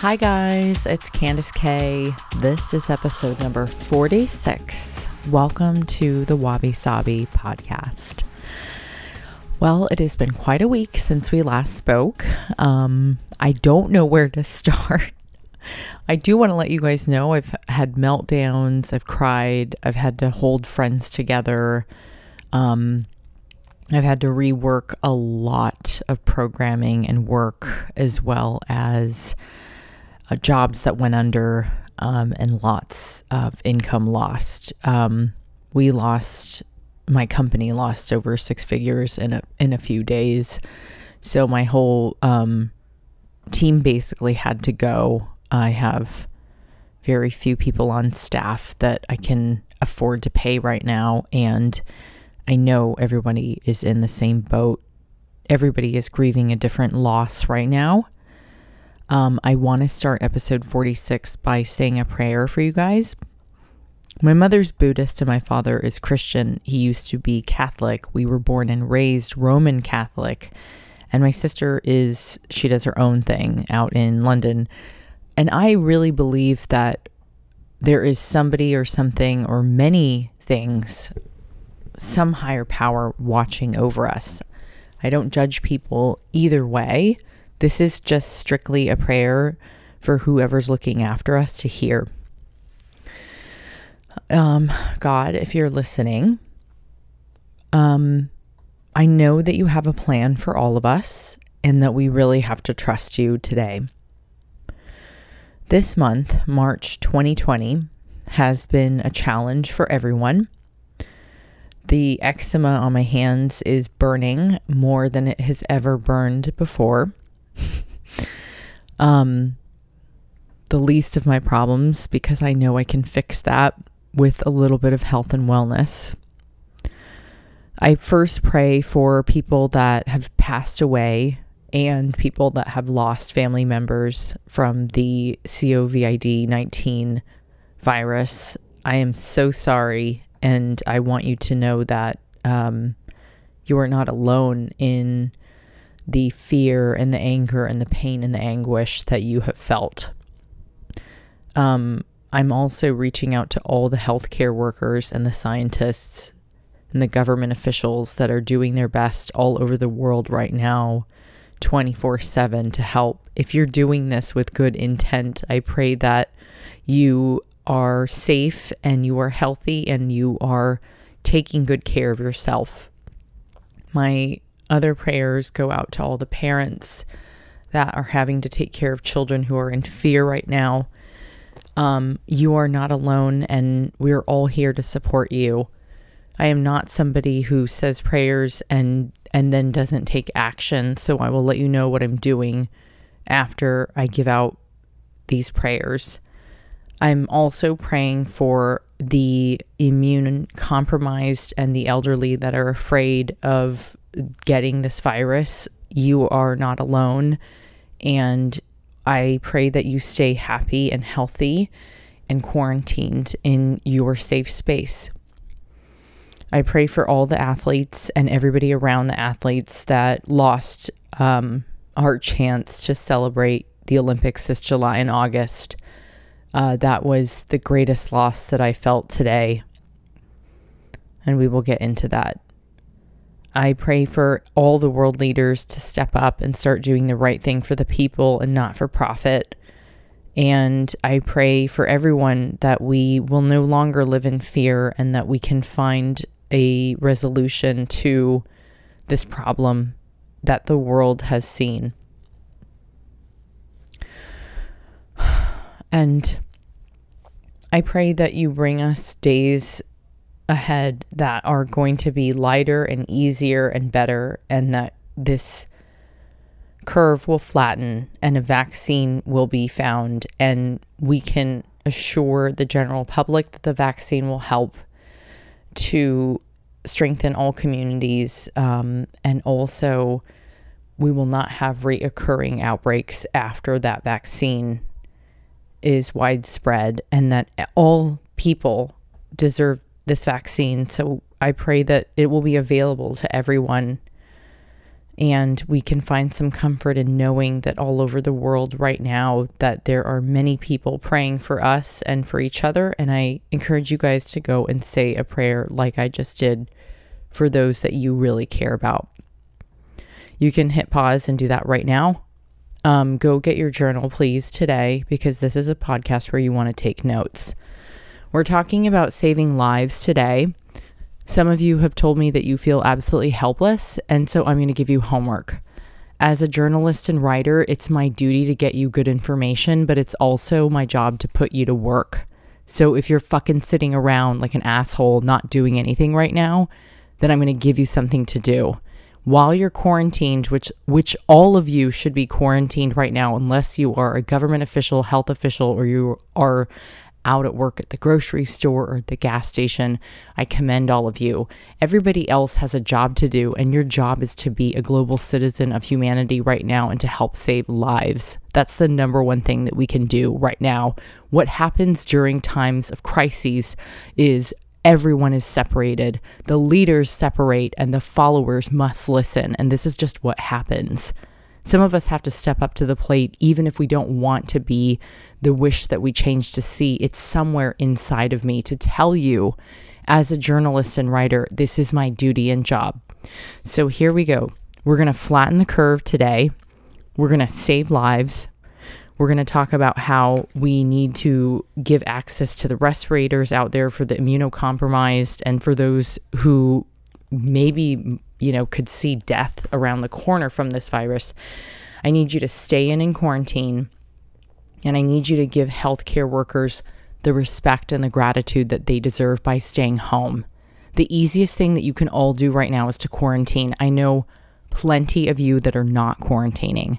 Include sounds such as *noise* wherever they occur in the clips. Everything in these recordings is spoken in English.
Hi, guys, it's Candice K. This is episode number 46. Welcome to the Wabi Sabi podcast. Well, it has been quite a week since we last spoke. Um, I don't know where to *laughs* start. I do want to let you guys know I've had meltdowns, I've cried, I've had to hold friends together. Um, I've had to rework a lot of programming and work as well as uh, jobs that went under um, and lots of income lost. Um, we lost, my company lost over six figures in a in a few days, so my whole um, team basically had to go. I have very few people on staff that I can afford to pay right now, and I know everybody is in the same boat. Everybody is grieving a different loss right now. Um, I want to start episode 46 by saying a prayer for you guys. My mother's Buddhist and my father is Christian. He used to be Catholic. We were born and raised Roman Catholic. And my sister is, she does her own thing out in London. And I really believe that there is somebody or something or many things, some higher power watching over us. I don't judge people either way. This is just strictly a prayer for whoever's looking after us to hear. Um, God, if you're listening, um, I know that you have a plan for all of us and that we really have to trust you today. This month, March 2020, has been a challenge for everyone. The eczema on my hands is burning more than it has ever burned before. *laughs* um, the least of my problems because I know I can fix that with a little bit of health and wellness. I first pray for people that have passed away and people that have lost family members from the COVID 19 virus. I am so sorry, and I want you to know that um, you are not alone in the fear and the anger and the pain and the anguish that you have felt. Um, I'm also reaching out to all the healthcare workers and the scientists and the government officials that are doing their best all over the world right now, 24 7 to help. If you're doing this with good intent, I pray that you are safe and you are healthy and you are taking good care of yourself. My other prayers go out to all the parents that are having to take care of children who are in fear right now. Um, you are not alone, and we're all here to support you. I am not somebody who says prayers and and then doesn't take action. So I will let you know what I'm doing after I give out these prayers. I'm also praying for the immune compromised and the elderly that are afraid of getting this virus. You are not alone. And I pray that you stay happy and healthy and quarantined in your safe space. I pray for all the athletes and everybody around the athletes that lost um, our chance to celebrate the Olympics this July and August. Uh, that was the greatest loss that I felt today. And we will get into that. I pray for all the world leaders to step up and start doing the right thing for the people and not for profit. And I pray for everyone that we will no longer live in fear and that we can find a resolution to this problem that the world has seen. *sighs* And I pray that you bring us days ahead that are going to be lighter and easier and better, and that this curve will flatten and a vaccine will be found, and we can assure the general public that the vaccine will help to strengthen all communities um, and also we will not have reoccurring outbreaks after that vaccine is widespread and that all people deserve this vaccine. So I pray that it will be available to everyone and we can find some comfort in knowing that all over the world right now that there are many people praying for us and for each other. And i encourage you guys to go and say a prayer like i just did for those that you really care about. You can hit pause and do that right now. Um, go get your journal please today because this is a podcast where you want to take notes we're talking about saving lives today some of you have told me that you feel absolutely helpless, and so I'm going to give you homework. As a journalist and writer, it's my duty to get you good information, but it's also my job to put you to work. So if you're fucking sitting around like an asshole not doing anything right now, then I'm going to give you something to do. While you're quarantined, which which all of you should be quarantined right now unless you are a government official, health official or you are out at work at the grocery store or the gas station, I commend all of you. Everybody else has a job to do, and your job is to be a global citizen of humanity right now and to help save lives. That's the number one thing that we can do right now. What happens during times of crises is everyone is separated. The leaders separate, and the followers must listen. And this is just what happens. Some of us have to step up to the plate, even if we don't want to be the wish that we change to see. It's somewhere inside of me to tell you, as a journalist and writer, this is my duty and job. So here we go. We're going to flatten the curve today. We're going to save lives. We're going to talk about how we need to give access to the respirators out there for the immunocompromised and for those who maybe you know, could see death around the corner from this virus. I need you to stay in in quarantine and I need you to give healthcare workers the respect and the gratitude that they deserve by staying home. The easiest thing that you can all do right now is to quarantine. I know plenty of you that are not quarantining,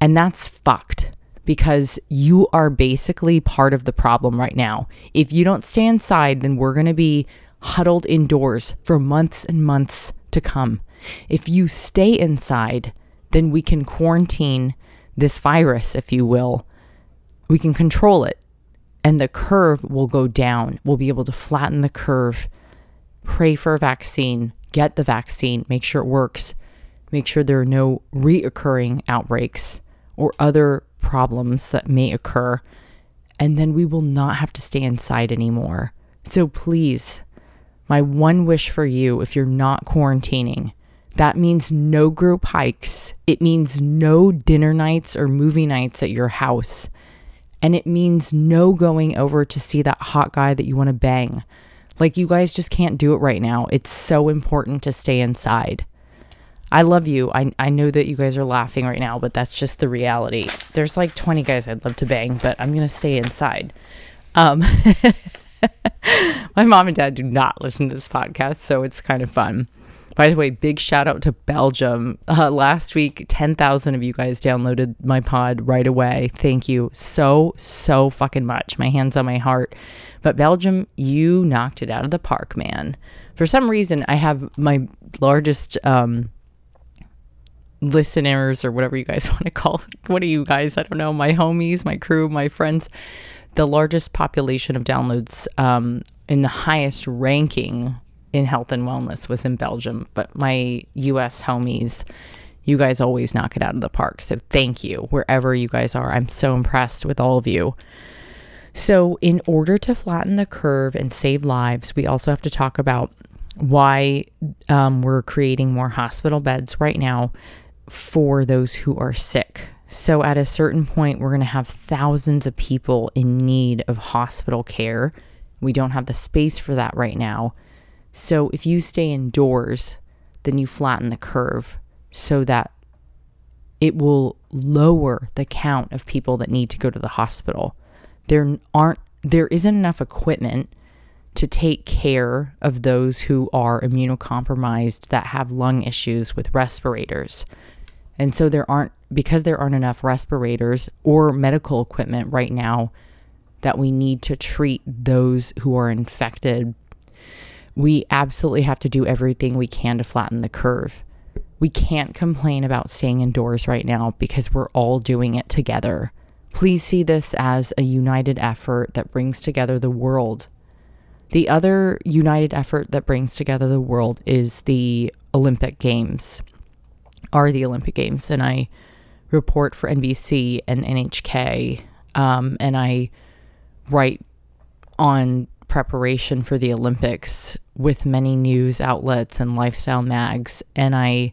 and that's fucked because you are basically part of the problem right now. If you don't stay inside, then we're going to be huddled indoors for months and months to come. If you stay inside, then we can quarantine this virus, if you will. We can control it, and the curve will go down. We'll be able to flatten the curve. Pray for a vaccine, get the vaccine, make sure it works, make sure there are no reoccurring outbreaks or other problems that may occur, and then we will not have to stay inside anymore. So please, my one wish for you, if you're not quarantining, that means no group hikes. It means no dinner nights or movie nights at your house. And it means no going over to see that hot guy that you want to bang. Like, you guys just can't do it right now. It's so important to stay inside. I love you. I, I know that you guys are laughing right now, but that's just the reality. There's like 20 guys I'd love to bang, but I'm going to stay inside. Um, *laughs* My mom and dad do not listen to this podcast, so it's kind of fun. By the way, big shout out to Belgium. Uh, last week, 10,000 of you guys downloaded my pod right away. Thank you so, so fucking much. My hands on my heart. But Belgium, you knocked it out of the park, man. For some reason, I have my largest um, listeners or whatever you guys *laughs* want to call it. What are you guys? I don't know. My homies, my crew, my friends the largest population of downloads um, in the highest ranking in health and wellness was in Belgium. But my US homies, you guys always knock it out of the park. So thank you wherever you guys are. I'm so impressed with all of you. So, in order to flatten the curve and save lives, we also have to talk about why um, we're creating more hospital beds right now for those who are sick. So, at a certain point, we're going to have thousands of people in need of hospital care. We don't have the space for that right now. So, if you stay indoors, then you flatten the curve so that it will lower the count of people that need to go to the hospital. There aren't there isn't enough equipment to take care of those who are immunocompromised that have lung issues with respirators. And so there aren't, because there aren't enough respirators or medical equipment right now that we need to treat those who are infected, we absolutely have to do everything we can to flatten the curve. We can't complain about staying indoors right now because we're all doing it together. Please see this as a united effort that brings together the world. The other united effort that brings together the world is the Olympic Games. are the Olympic Games, and I report for NBC and NHK, um, and I write on preparation for the Olympics with many news outlets and lifestyle mags. And I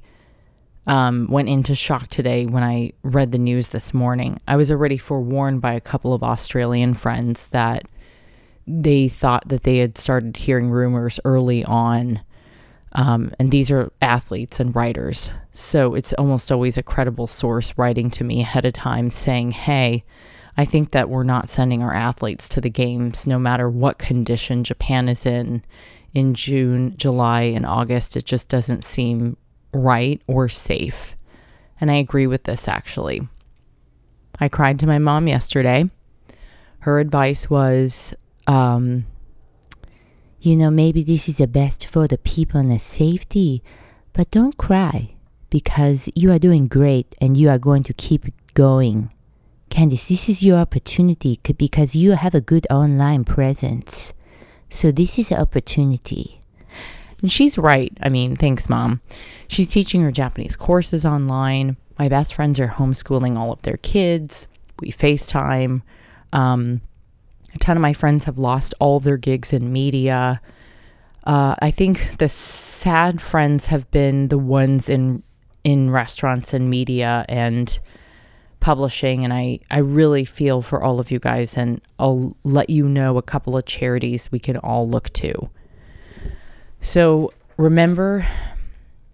um, went into shock today when I read the news this morning. I was already forewarned by a couple of Australian friends that they thought that they had started hearing rumors early on. Um, and these are athletes and writers. So it's almost always a credible source writing to me ahead of time saying, hey, I think that we're not sending our athletes to the games no matter what condition Japan is in in June, July, and August. It just doesn't seem right or safe. And I agree with this actually. I cried to my mom yesterday. Her advice was, um, you know, maybe this is the best for the people and the safety, but don't cry because you are doing great and you are going to keep going. Candice, this is your opportunity because you have a good online presence. So this is an opportunity. And she's right. I mean, thanks, mom. She's teaching her Japanese courses online. My best friends are homeschooling all of their kids. We FaceTime. Um, a ton of my friends have lost all their gigs in media. Uh, I think the sad friends have been the ones in in restaurants and media and publishing and I, I really feel for all of you guys and I'll let you know a couple of charities we can all look to. So remember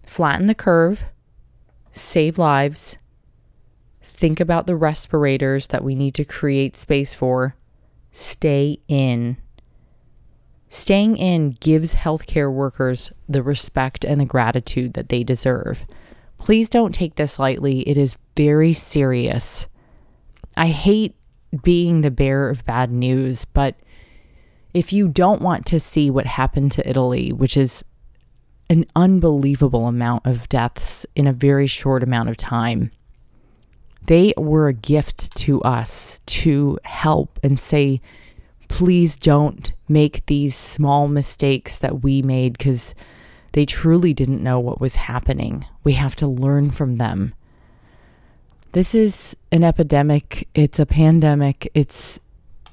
flatten the curve, save lives, think about the respirators that we need to create space for, stay in. Staying in gives healthcare workers the respect and the gratitude that they deserve. Please don't take this lightly. It is very serious. I hate being the bearer of bad news, but if you don't want to see what happened to Italy, which is an unbelievable amount of deaths in a very short amount of time, they were a gift to us to help and say, please don't make these small mistakes that we made because they truly didn't know what was happening. We have to learn from them. This is an epidemic, it's a pandemic, it's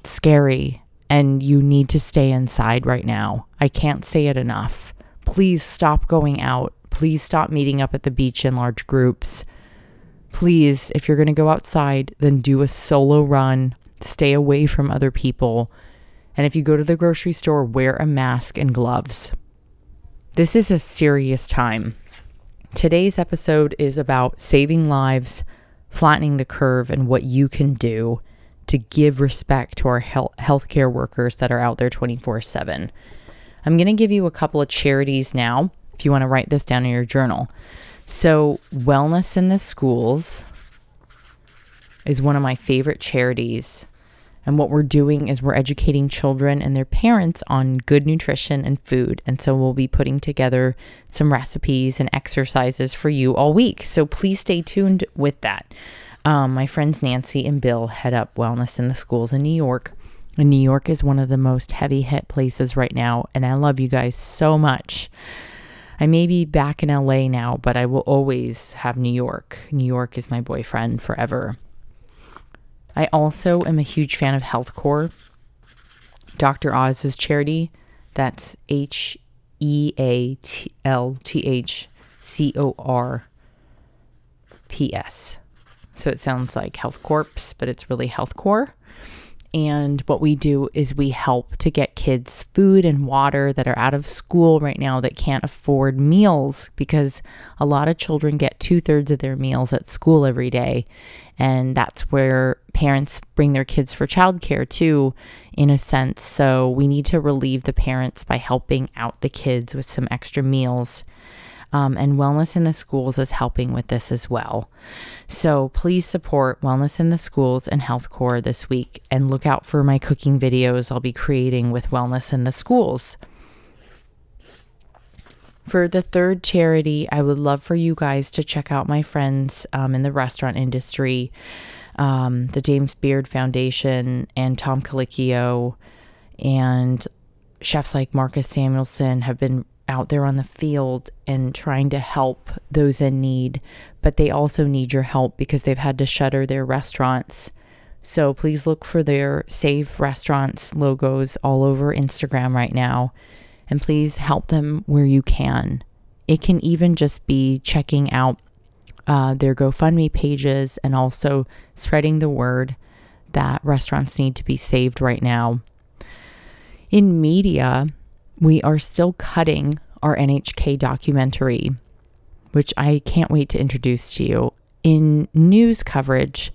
scary, and you need to stay inside right now. I can't say it enough. Please stop going out. Please stop meeting up at the beach in large groups. Please, if you're going to go outside, then do a solo run. Stay away from other people. And if you go to the grocery store, wear a mask and gloves. This is a serious time. Today's episode is about saving lives, flattening the curve, and what you can do to give respect to our health healthcare workers that are out there 24 7. I'm going to give you a couple of charities now if you want to write this down in your journal. So, Wellness in the Schools is one of my favorite charities and what we're doing is we're educating children and their parents on good nutrition and food. And so we'll be putting together some recipes and exercises for you all week. So please stay tuned with that. Um, my friends Nancy and Bill head up wellness in the schools in New York. And New York is one of the most heavy hit places right now. And I love you guys so much. I may be back in LA now, but I will always have New York. New York is my boyfriend forever. I also am a huge fan of Health Corps, Dr. Oz's charity. That's H E A T L T H C O R P S. So it sounds like Health Corps, but it's really Health Corps. And what we do is we help to get kids food and water that are out of school right now that can't afford meals because a lot of children get two thirds of their meals at school every day. And that's where parents bring their kids for childcare too, in a sense. So we need to relieve the parents by helping out the kids with some extra meals um, and Wellness in the Schools is helping with this as well. So please support Wellness in the Schools and Health Corps this week and look out for my cooking videos I'll be creating with Wellness in the Schools. For the third charity, I would love for you guys to check out my friends um, in the restaurant industry, um, the James Beard Foundation, and Tom Colicchio, and chefs like Marcus Samuelsson have been out there on the field and trying to help those in need, but they also need your help because they've had to shutter their restaurants. So please look for their Save Restaurants logos all over Instagram right now and please help them where you can. It can even just be checking out uh, their GoFundMe pages and also spreading the word that restaurants need to be saved right now. In media, we are still cutting our NHK documentary, which I can't wait to introduce to you. In news coverage,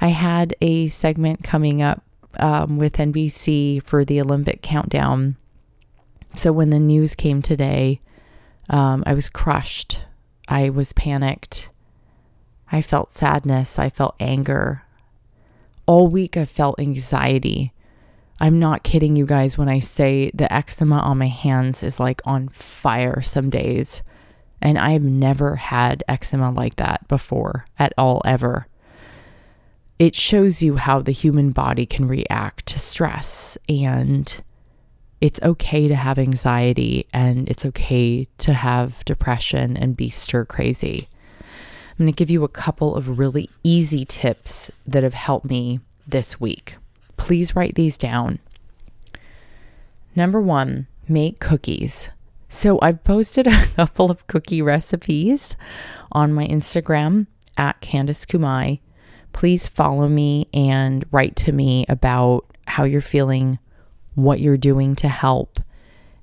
I had a segment coming up um, with NBC for the Olympic countdown. So when the news came today, um, I was crushed. I was panicked. I felt sadness. I felt anger. All week, I felt anxiety. I'm not kidding you guys when I say the eczema on my hands is like on fire some days. And I've never had eczema like that before at all, ever. It shows you how the human body can react to stress. And it's okay to have anxiety and it's okay to have depression and be stir crazy. I'm going to give you a couple of really easy tips that have helped me this week. Please write these down. Number one, make cookies. So I've posted *laughs* a couple of cookie recipes on my Instagram at Candice Kumai. Please follow me and write to me about how you're feeling, what you're doing to help.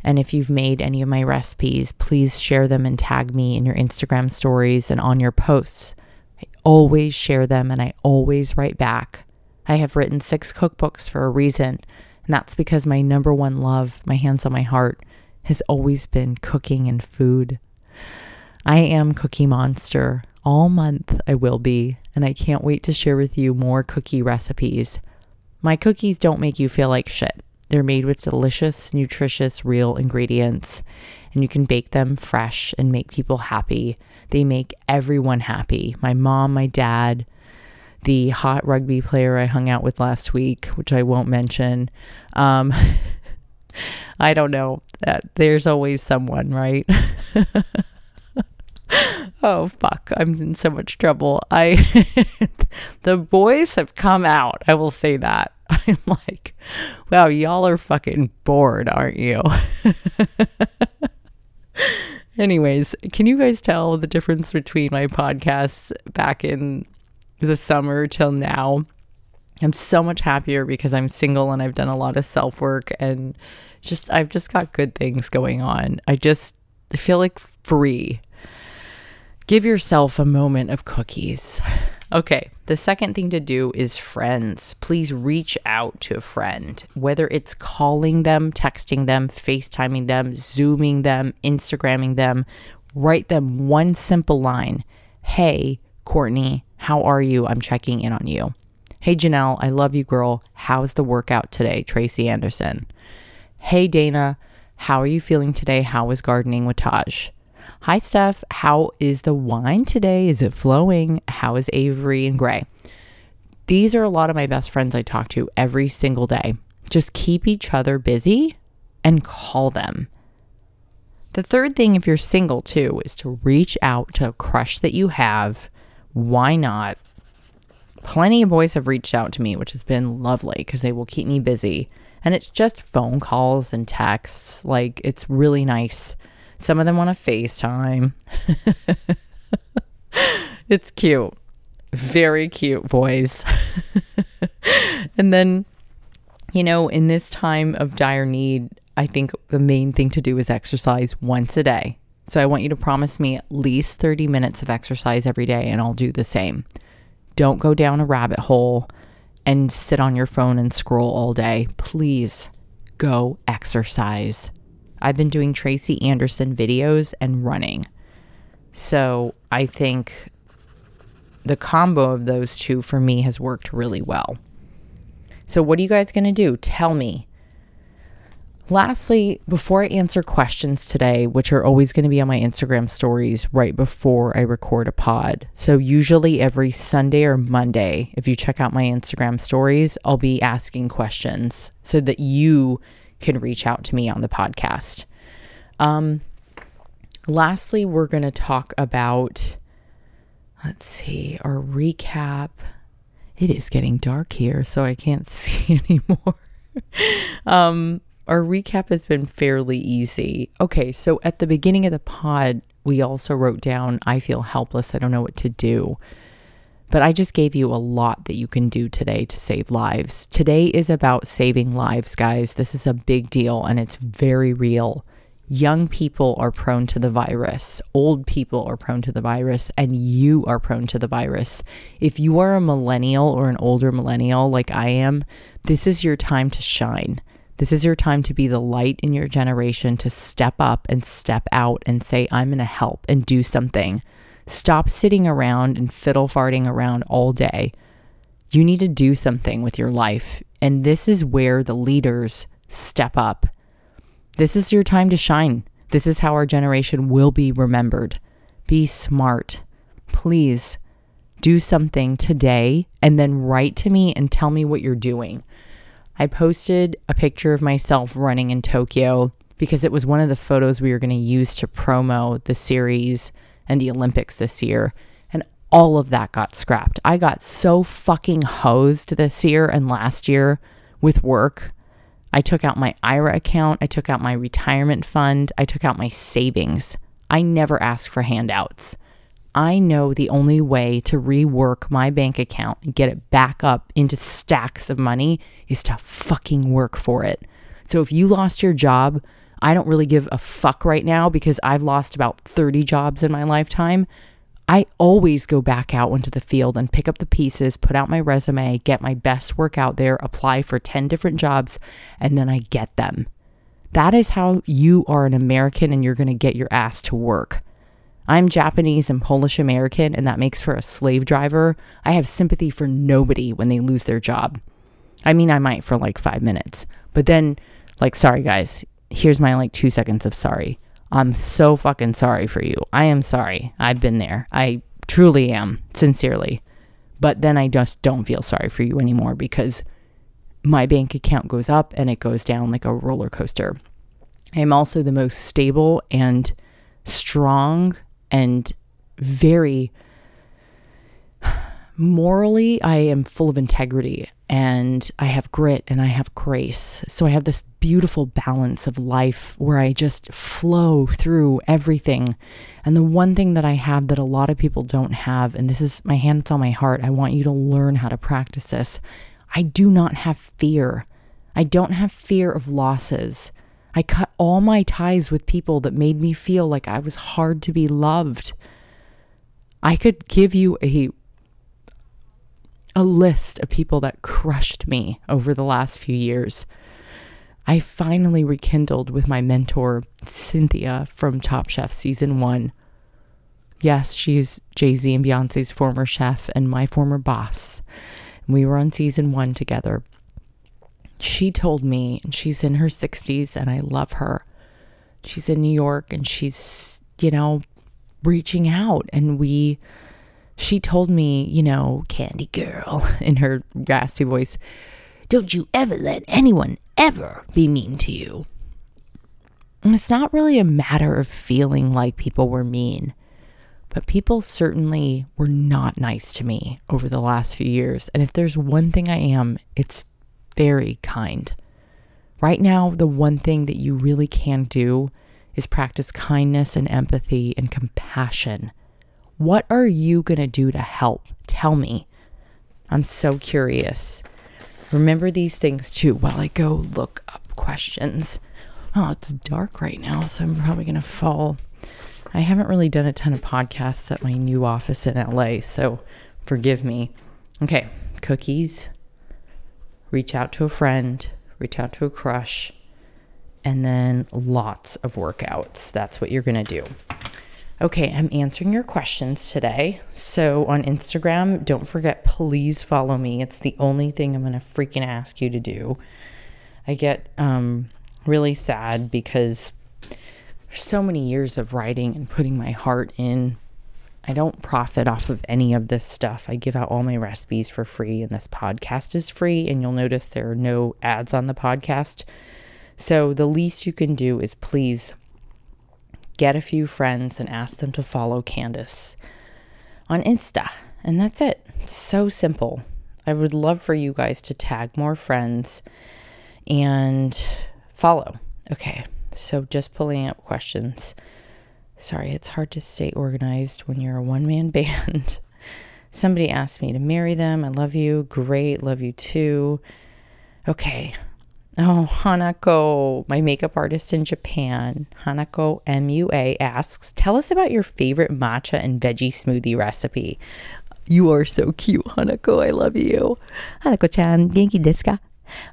And if you've made any of my recipes, please share them and tag me in your Instagram stories and on your posts. I always share them and I always write back. I have written six cookbooks for a reason, and that's because my number one love, my hands on my heart, has always been cooking and food. I am Cookie Monster. All month I will be, and I can't wait to share with you more cookie recipes. My cookies don't make you feel like shit. They're made with delicious, nutritious, real ingredients, and you can bake them fresh and make people happy. They make everyone happy my mom, my dad, the hot rugby player I hung out with last week, which I won't mention. Um, *laughs* I don't know. That there's always someone, right? *laughs* oh fuck, I'm in so much trouble. I *laughs* the boys have come out. I will say that. I'm like, wow, y'all are fucking bored, aren't you? Anyways, can you guys tell the difference between my podcasts back in the summer till now. I'm so much happier because I'm single and I've done a lot of self work and just I've just got good things going on. I just I feel like free. Give yourself a moment of cookies. *sighs* Okay, the second thing to do is friends. Please reach out to a friend, whether it's calling them, texting them, FaceTiming them, Zooming them, Instagramming them. Write them one simple line Hey, Courtney, how are you? I'm checking in on you. Hey, Janelle, I love you, girl. How's the workout today? Tracy Anderson. Hey, Dana, how are you feeling today? How was gardening with Taj? Hi, Steph. How is the wine today? Is it flowing? How is Avery and Gray? These are a lot of my best friends I talk to every single day. Just keep each other busy and call them. The third thing, if you're single too, is to reach out to a crush that you have why not? Plenty of boys have reached out to me, which has been lovely because they will keep me busy. And it's just phone calls and texts. Like, it's really nice. Some of them want to FaceTime. *laughs* it's cute. Very cute, boys. *laughs* and then, you know, in this time of dire need, I think the main thing to do is exercise once a day. So I want you to promise me at least 30 minutes of exercise every day, and I'll do the same. Don't go down a rabbit hole and sit on your phone and scroll all day. Please go exercise. I've been doing Tracy Anderson videos and running. So I think the combo of those two for me has worked really well. So, what are you guys going to do? Tell me. Lastly, before I answer questions today, which are always going to be on my Instagram stories right before I record a pod. So, usually every Sunday or Monday, if you check out my Instagram stories, I'll be asking questions so that you can reach out to me on the podcast. Um, lastly, we're going to talk about, let's see, our recap. It is getting dark here, so I can't *laughs* see anymore. *laughs* um, our recap has been fairly easy. Okay, so at the beginning of the pod, we also wrote down, I feel helpless. I don't know what to do. But I just gave you a lot that you can do today to save lives. Today is about saving lives, guys. This is a big deal and it's very real. Young people are prone to the virus, old people are prone to the virus, and you are prone to the virus. If you are a millennial or an older millennial like I am, this is your time to shine. This is your time to be the light in your generation to step up and step out and say, I'm going to help and do something. Stop sitting around and fiddle farting around all day. You need to do something with your life. And this is where the leaders step up this is your time to shine. This is how our generation will be remembered. Be smart. Please do something today and then write to me and tell me what you're doing. I posted a picture of myself running in Tokyo because it was one of the photos we were going to use to promo the series and the Olympics this year. And all of that got scrapped. I got so fucking hosed this year and last year with work I took out my IRA account. I took out my retirement fund. I took out my savings. I never ask for handouts. I know the only way to rework my bank account and get it back up into stacks of money is to fucking work for it. So if you lost your job, I don't really give a fuck right now because I've lost about 30 jobs in my lifetime. I always go back out into the field and pick up the pieces, put out my resume, get my best work out there, apply for 10 different jobs, and then I get them. That is how you are an American and you're going to get your ass to work. I'm Japanese and Polish American, and that makes for a slave driver. I have sympathy for nobody when they lose their job. I mean, I might for like five minutes, but then, like, sorry guys, here's my like two seconds of sorry. I'm so fucking sorry for you. I am sorry. I've been there. I truly am, sincerely. But then I just don't feel sorry for you anymore because my bank account goes up and it goes down like a roller coaster. I am also the most stable and strong and very morally, I am full of integrity and I have grit and I have grace. So I have this beautiful balance of life where I just flow through everything. And the one thing that I have that a lot of people don't have, and this is my hands on my heart, I want you to learn how to practice this. I do not have fear. I don't have fear of losses. I cut all my ties with people that made me feel like I was hard to be loved. I could give you a a list of people that crushed me over the last few years. I finally rekindled with my mentor, Cynthia from Top Chef season one. Yes, she's Jay Z and Beyonce's former chef and my former boss. We were on season one together. She told me, and she's in her 60s, and I love her. She's in New York and she's, you know, reaching out. And we she told me, you know, Candy Girl, *laughs* in her raspy voice, don't you ever let anyone ever be mean to you. And it's not really a matter of feeling like people were mean, but people certainly were not nice to me over the last few years. And if there's one thing I am, it's very kind. Right now, the one thing that you really can do is practice kindness and empathy and compassion what are you going to do to help? Tell me. I'm so curious. Remember these things too while I go look up questions. Oh, it's dark right now, so I'm probably going to fall. I haven't really done a ton of podcasts at my new office in LA, so forgive me. Okay, cookies. Reach out to a friend, reach out to a crush, and then lots of workouts. That's what you're going to do. Okay, I'm answering your questions today. So on Instagram, don't forget, please follow me. It's the only thing I'm going to freaking ask you to do. I get um, really sad because so many years of writing and putting my heart in. I don't profit off of any of this stuff. I give out all my recipes for free, and this podcast is free. And you'll notice there are no ads on the podcast. So the least you can do is please get a few friends and ask them to follow Candice on Insta. And that's it. It's so simple. I would love for you guys to tag more friends and follow. Okay, so just pulling up questions. Sorry, it's hard to stay organized when you're a one man *laughs* band. Somebody asked me to marry them. I love you. Great. Love you too. Okay. Oh, Hanako, my makeup artist in Japan, Hanako MUA asks, Tell us about your favorite matcha and veggie smoothie recipe. You are so cute, Hanako. I love you. Hanako chan, genki desu ka?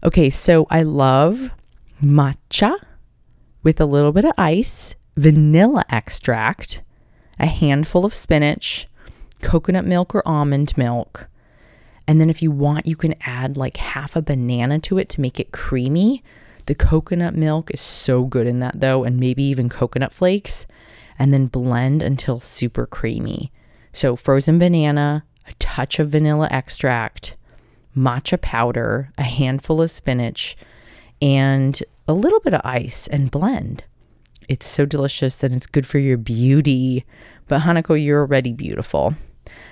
Okay, so I love matcha with a little bit of ice, vanilla extract, a handful of spinach, coconut milk or almond milk. And then if you want, you can add like half a banana to it to make it creamy. The coconut milk is so good in that though, and maybe even coconut flakes. And then blend until super creamy. So frozen banana, a touch of vanilla extract, matcha powder, a handful of spinach, and a little bit of ice and blend. It's so delicious and it's good for your beauty. But Hanako, you're already beautiful.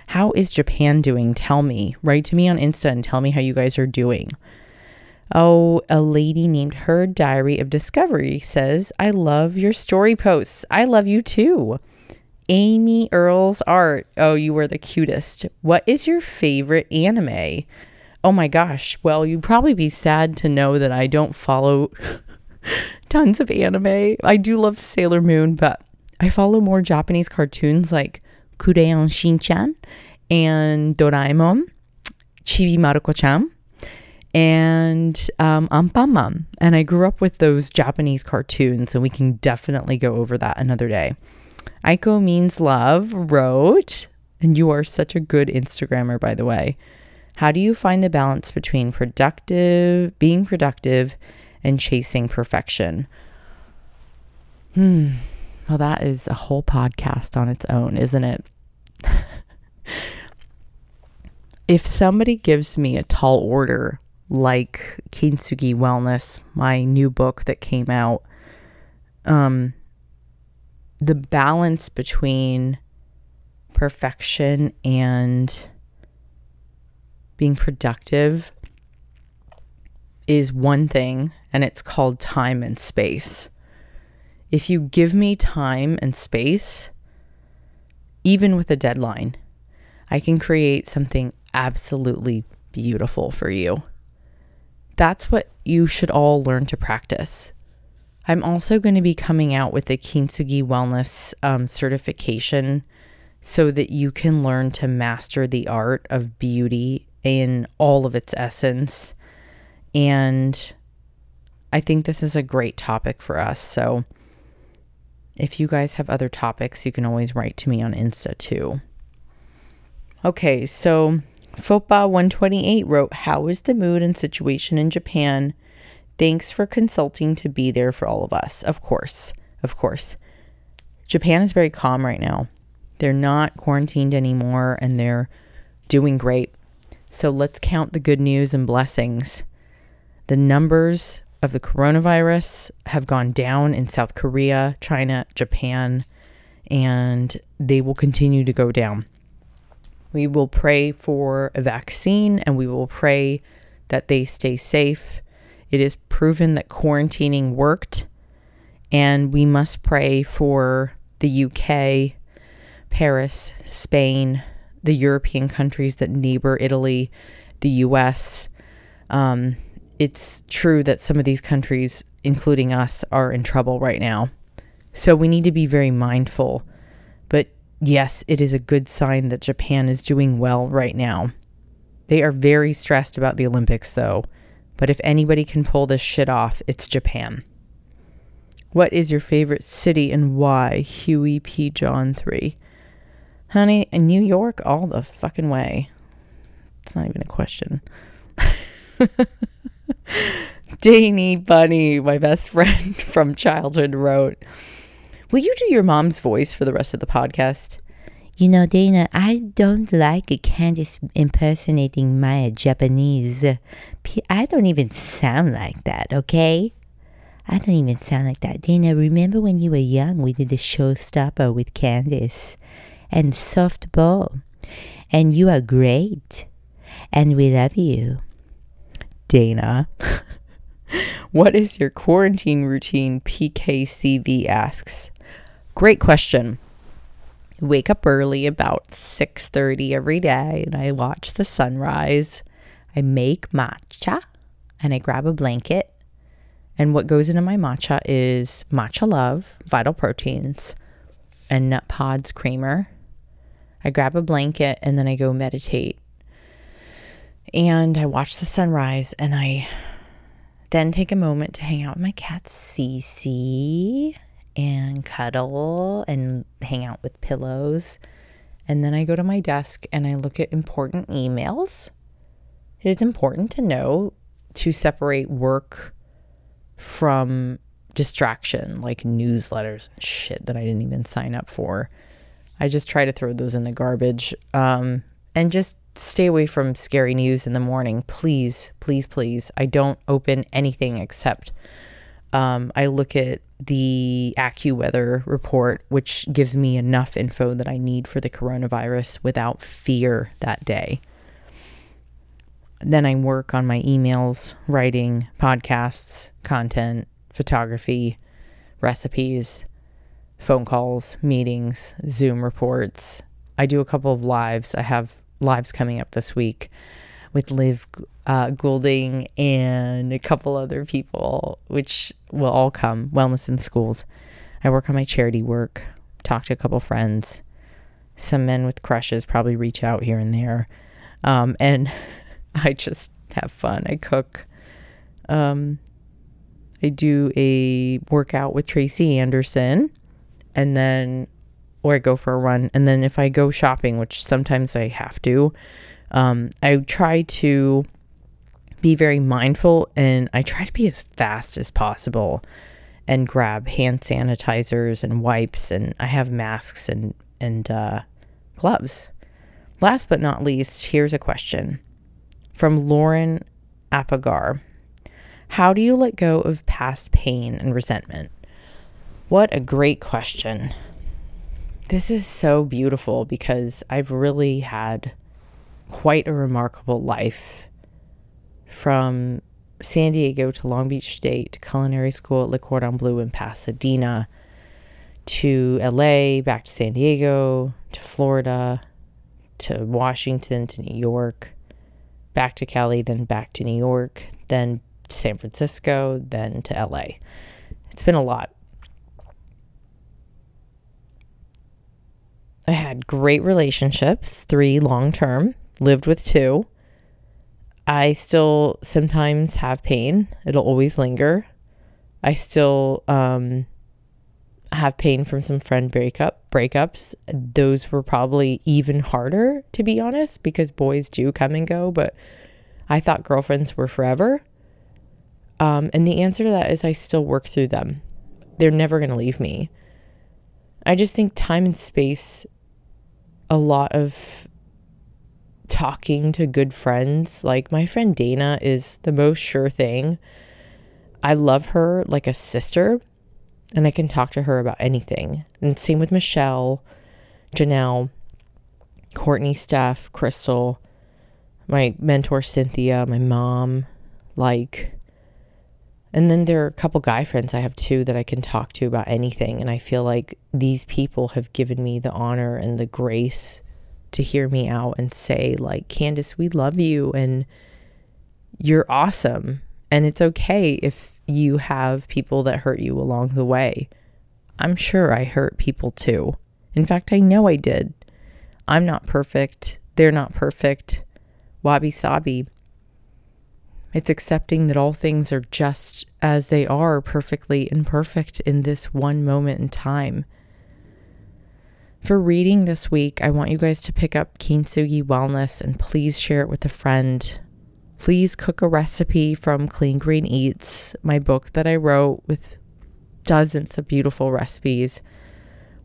How is Japan doing? Tell me. Write to me on Insta and tell me how you guys are doing. Oh, a lady named Her Diary of Discovery says, I love your story posts. I love you too. Amy Earl's art. Oh, you were the cutest. What is your favorite anime? Oh my gosh. Well, you'd probably be sad to know that I don't follow *laughs* *laughs* tons of anime. I do love Sailor Moon, but I follow more Japanese cartoons like Kureon Shinchan and Doraemon, Chibi Maruko-chan, and um, Anpanman. And I grew up with those Japanese cartoons, and we can definitely go over that another day. Aiko means love wrote, and you are such a good Instagrammer, by the way. How do you find the balance between productive, being productive, and chasing perfection? Hmm. Well, that is a whole podcast on its own, isn't it? *laughs* if somebody gives me a tall order like Kintsugi Wellness, my new book that came out, um, the balance between perfection and being productive is one thing, and it's called time and space. If you give me time and space, even with a deadline, I can create something absolutely beautiful for you. That's what you should all learn to practice. I'm also going to be coming out with a Kintsugi Wellness um, certification so that you can learn to master the art of beauty in all of its essence. And I think this is a great topic for us. So, if you guys have other topics, you can always write to me on Insta too. Okay, so Fopa128 wrote, How is the mood and situation in Japan? Thanks for consulting to be there for all of us. Of course, of course. Japan is very calm right now. They're not quarantined anymore and they're doing great. So let's count the good news and blessings. The numbers of the coronavirus have gone down in South Korea, China, Japan, and they will continue to go down. We will pray for a vaccine and we will pray that they stay safe. It is proven that quarantining worked, and we must pray for the UK, Paris, Spain, the European countries that neighbor Italy, the US. Um, it's true that some of these countries, including us, are in trouble right now. So we need to be very mindful. But yes, it is a good sign that Japan is doing well right now. They are very stressed about the Olympics, though. But if anybody can pull this shit off, it's Japan. What is your favorite city and why? Huey P. John 3. Honey, New York, all the fucking way. It's not even a question. *laughs* Danny Bunny, my best friend *laughs* from childhood, wrote, Will you do your mom's voice for the rest of the podcast? You know, Dana, I don't like Candice impersonating my Japanese. I don't even sound like that, okay? I don't even sound like that. Dana, remember when you were young, we did the showstopper with Candace and softball. And you are great. And we love you. Dana. what is your quarantine routine? PKCV asks. Great question. Wake up early about 6:30 every day and I watch the sunrise. I make matcha and I grab a blanket and what goes into my matcha is matcha love, vital proteins, and Nutpods creamer. I grab a blanket and then I go meditate. And I watch the sunrise and I then take a moment to hang out with my cat Cece and cuddle and hang out with pillows. And then I go to my desk and I look at important emails. It is important to know to separate work from distraction like newsletters and shit that I didn't even sign up for. I just try to throw those in the garbage um, and just stay away from scary news in the morning. Please, please, please. I don't open anything except um, I look at the AccuWeather report, which gives me enough info that I need for the coronavirus without fear that day. Then I work on my emails, writing, podcasts, content, photography, recipes, phone calls, meetings, Zoom reports. I do a couple of lives. I have lives coming up this week with Liv uh, Goulding and a couple other people, which will all come. Wellness in schools. I work on my charity work, talk to a couple friends. Some men with crushes probably reach out here and there. Um, and *laughs* I just have fun. I cook. Um, I do a workout with Tracy Anderson, and then, or I go for a run. And then if I go shopping, which sometimes I have to, um, I try to be very mindful and I try to be as fast as possible and grab hand sanitizers and wipes and I have masks and and uh, gloves. Last but not least, here's a question from Lauren Apagar. How do you let go of past pain and resentment? What a great question. This is so beautiful because I've really had quite a remarkable life from San Diego to Long Beach State culinary school at Le Cordon Bleu in Pasadena to LA, back to San Diego, to Florida, to Washington, to New York, back to Cali, then back to New York, then San Francisco, then to LA. It's been a lot. I had great relationships, three long term, lived with two. I still sometimes have pain, it'll always linger. I still um, have pain from some friend breakup breakups. Those were probably even harder to be honest because boys do come and go, but I thought girlfriends were forever. Um, and the answer to that is I still work through them. They're never going to leave me. I just think time and space, a lot of talking to good friends. Like my friend Dana is the most sure thing. I love her like a sister, and I can talk to her about anything. And same with Michelle, Janelle, Courtney, Steph, Crystal, my mentor Cynthia, my mom, like and then there are a couple guy friends I have too that I can talk to about anything. And I feel like these people have given me the honor and the grace to hear me out and say, like, Candice, we love you and you're awesome. And it's okay if you have people that hurt you along the way. I'm sure I hurt people too. In fact, I know I did. I'm not perfect. They're not perfect. Wabi sabi. It's accepting that all things are just as they are, perfectly imperfect in this one moment in time. For reading this week, I want you guys to pick up Kintsugi Wellness and please share it with a friend. Please cook a recipe from Clean Green Eats, my book that I wrote with dozens of beautiful recipes.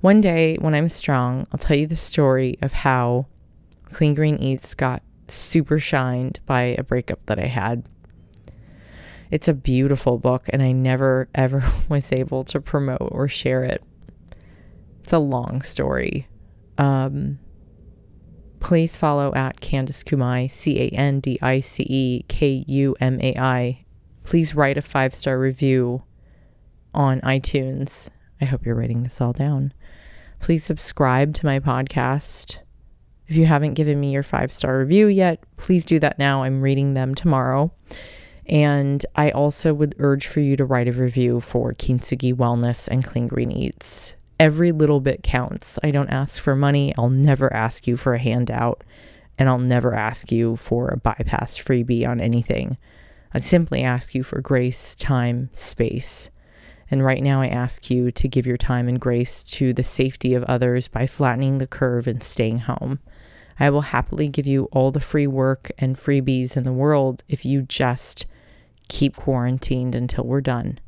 One day, when I'm strong, I'll tell you the story of how Clean Green Eats got super shined by a breakup that I had It's a beautiful book, and I never ever *laughs* was able to promote or share it. It's a long story. Um, please follow at Candice Kumai, C A N D I C E K U M A I. Please write a five star review on iTunes. I hope you're writing this all down. Please subscribe to my podcast. If you haven't given me your five star review yet, please do that now. I'm reading them tomorrow. And I also would urge for you to write a review for Kintsugi Wellness and Clean Green Eats. Every little bit counts. I don't ask for money. I'll never ask you for a handout. And I'll never ask you for a bypass freebie on anything. I simply ask you for grace, time, space. And right now, I ask you to give your time and grace to the safety of others by flattening the curve and staying home. I will happily give you all the free work and freebies in the world if you just keep quarantined until we're done.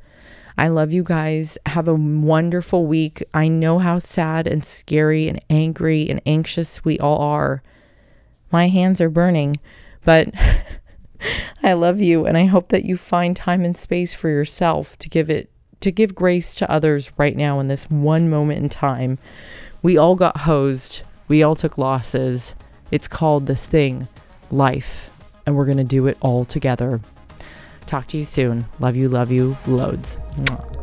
I love you guys. Have a wonderful week. I know how sad and scary and angry and anxious we all are. My hands are burning, but *laughs* I love you and I hope that you find time and space for yourself to give it to give grace to others right now in this one moment in time. We all got hosed. We all took losses. It's called this thing, life, and we're going to do it all together. Talk to you soon. Love you, love you, loads. Mwah.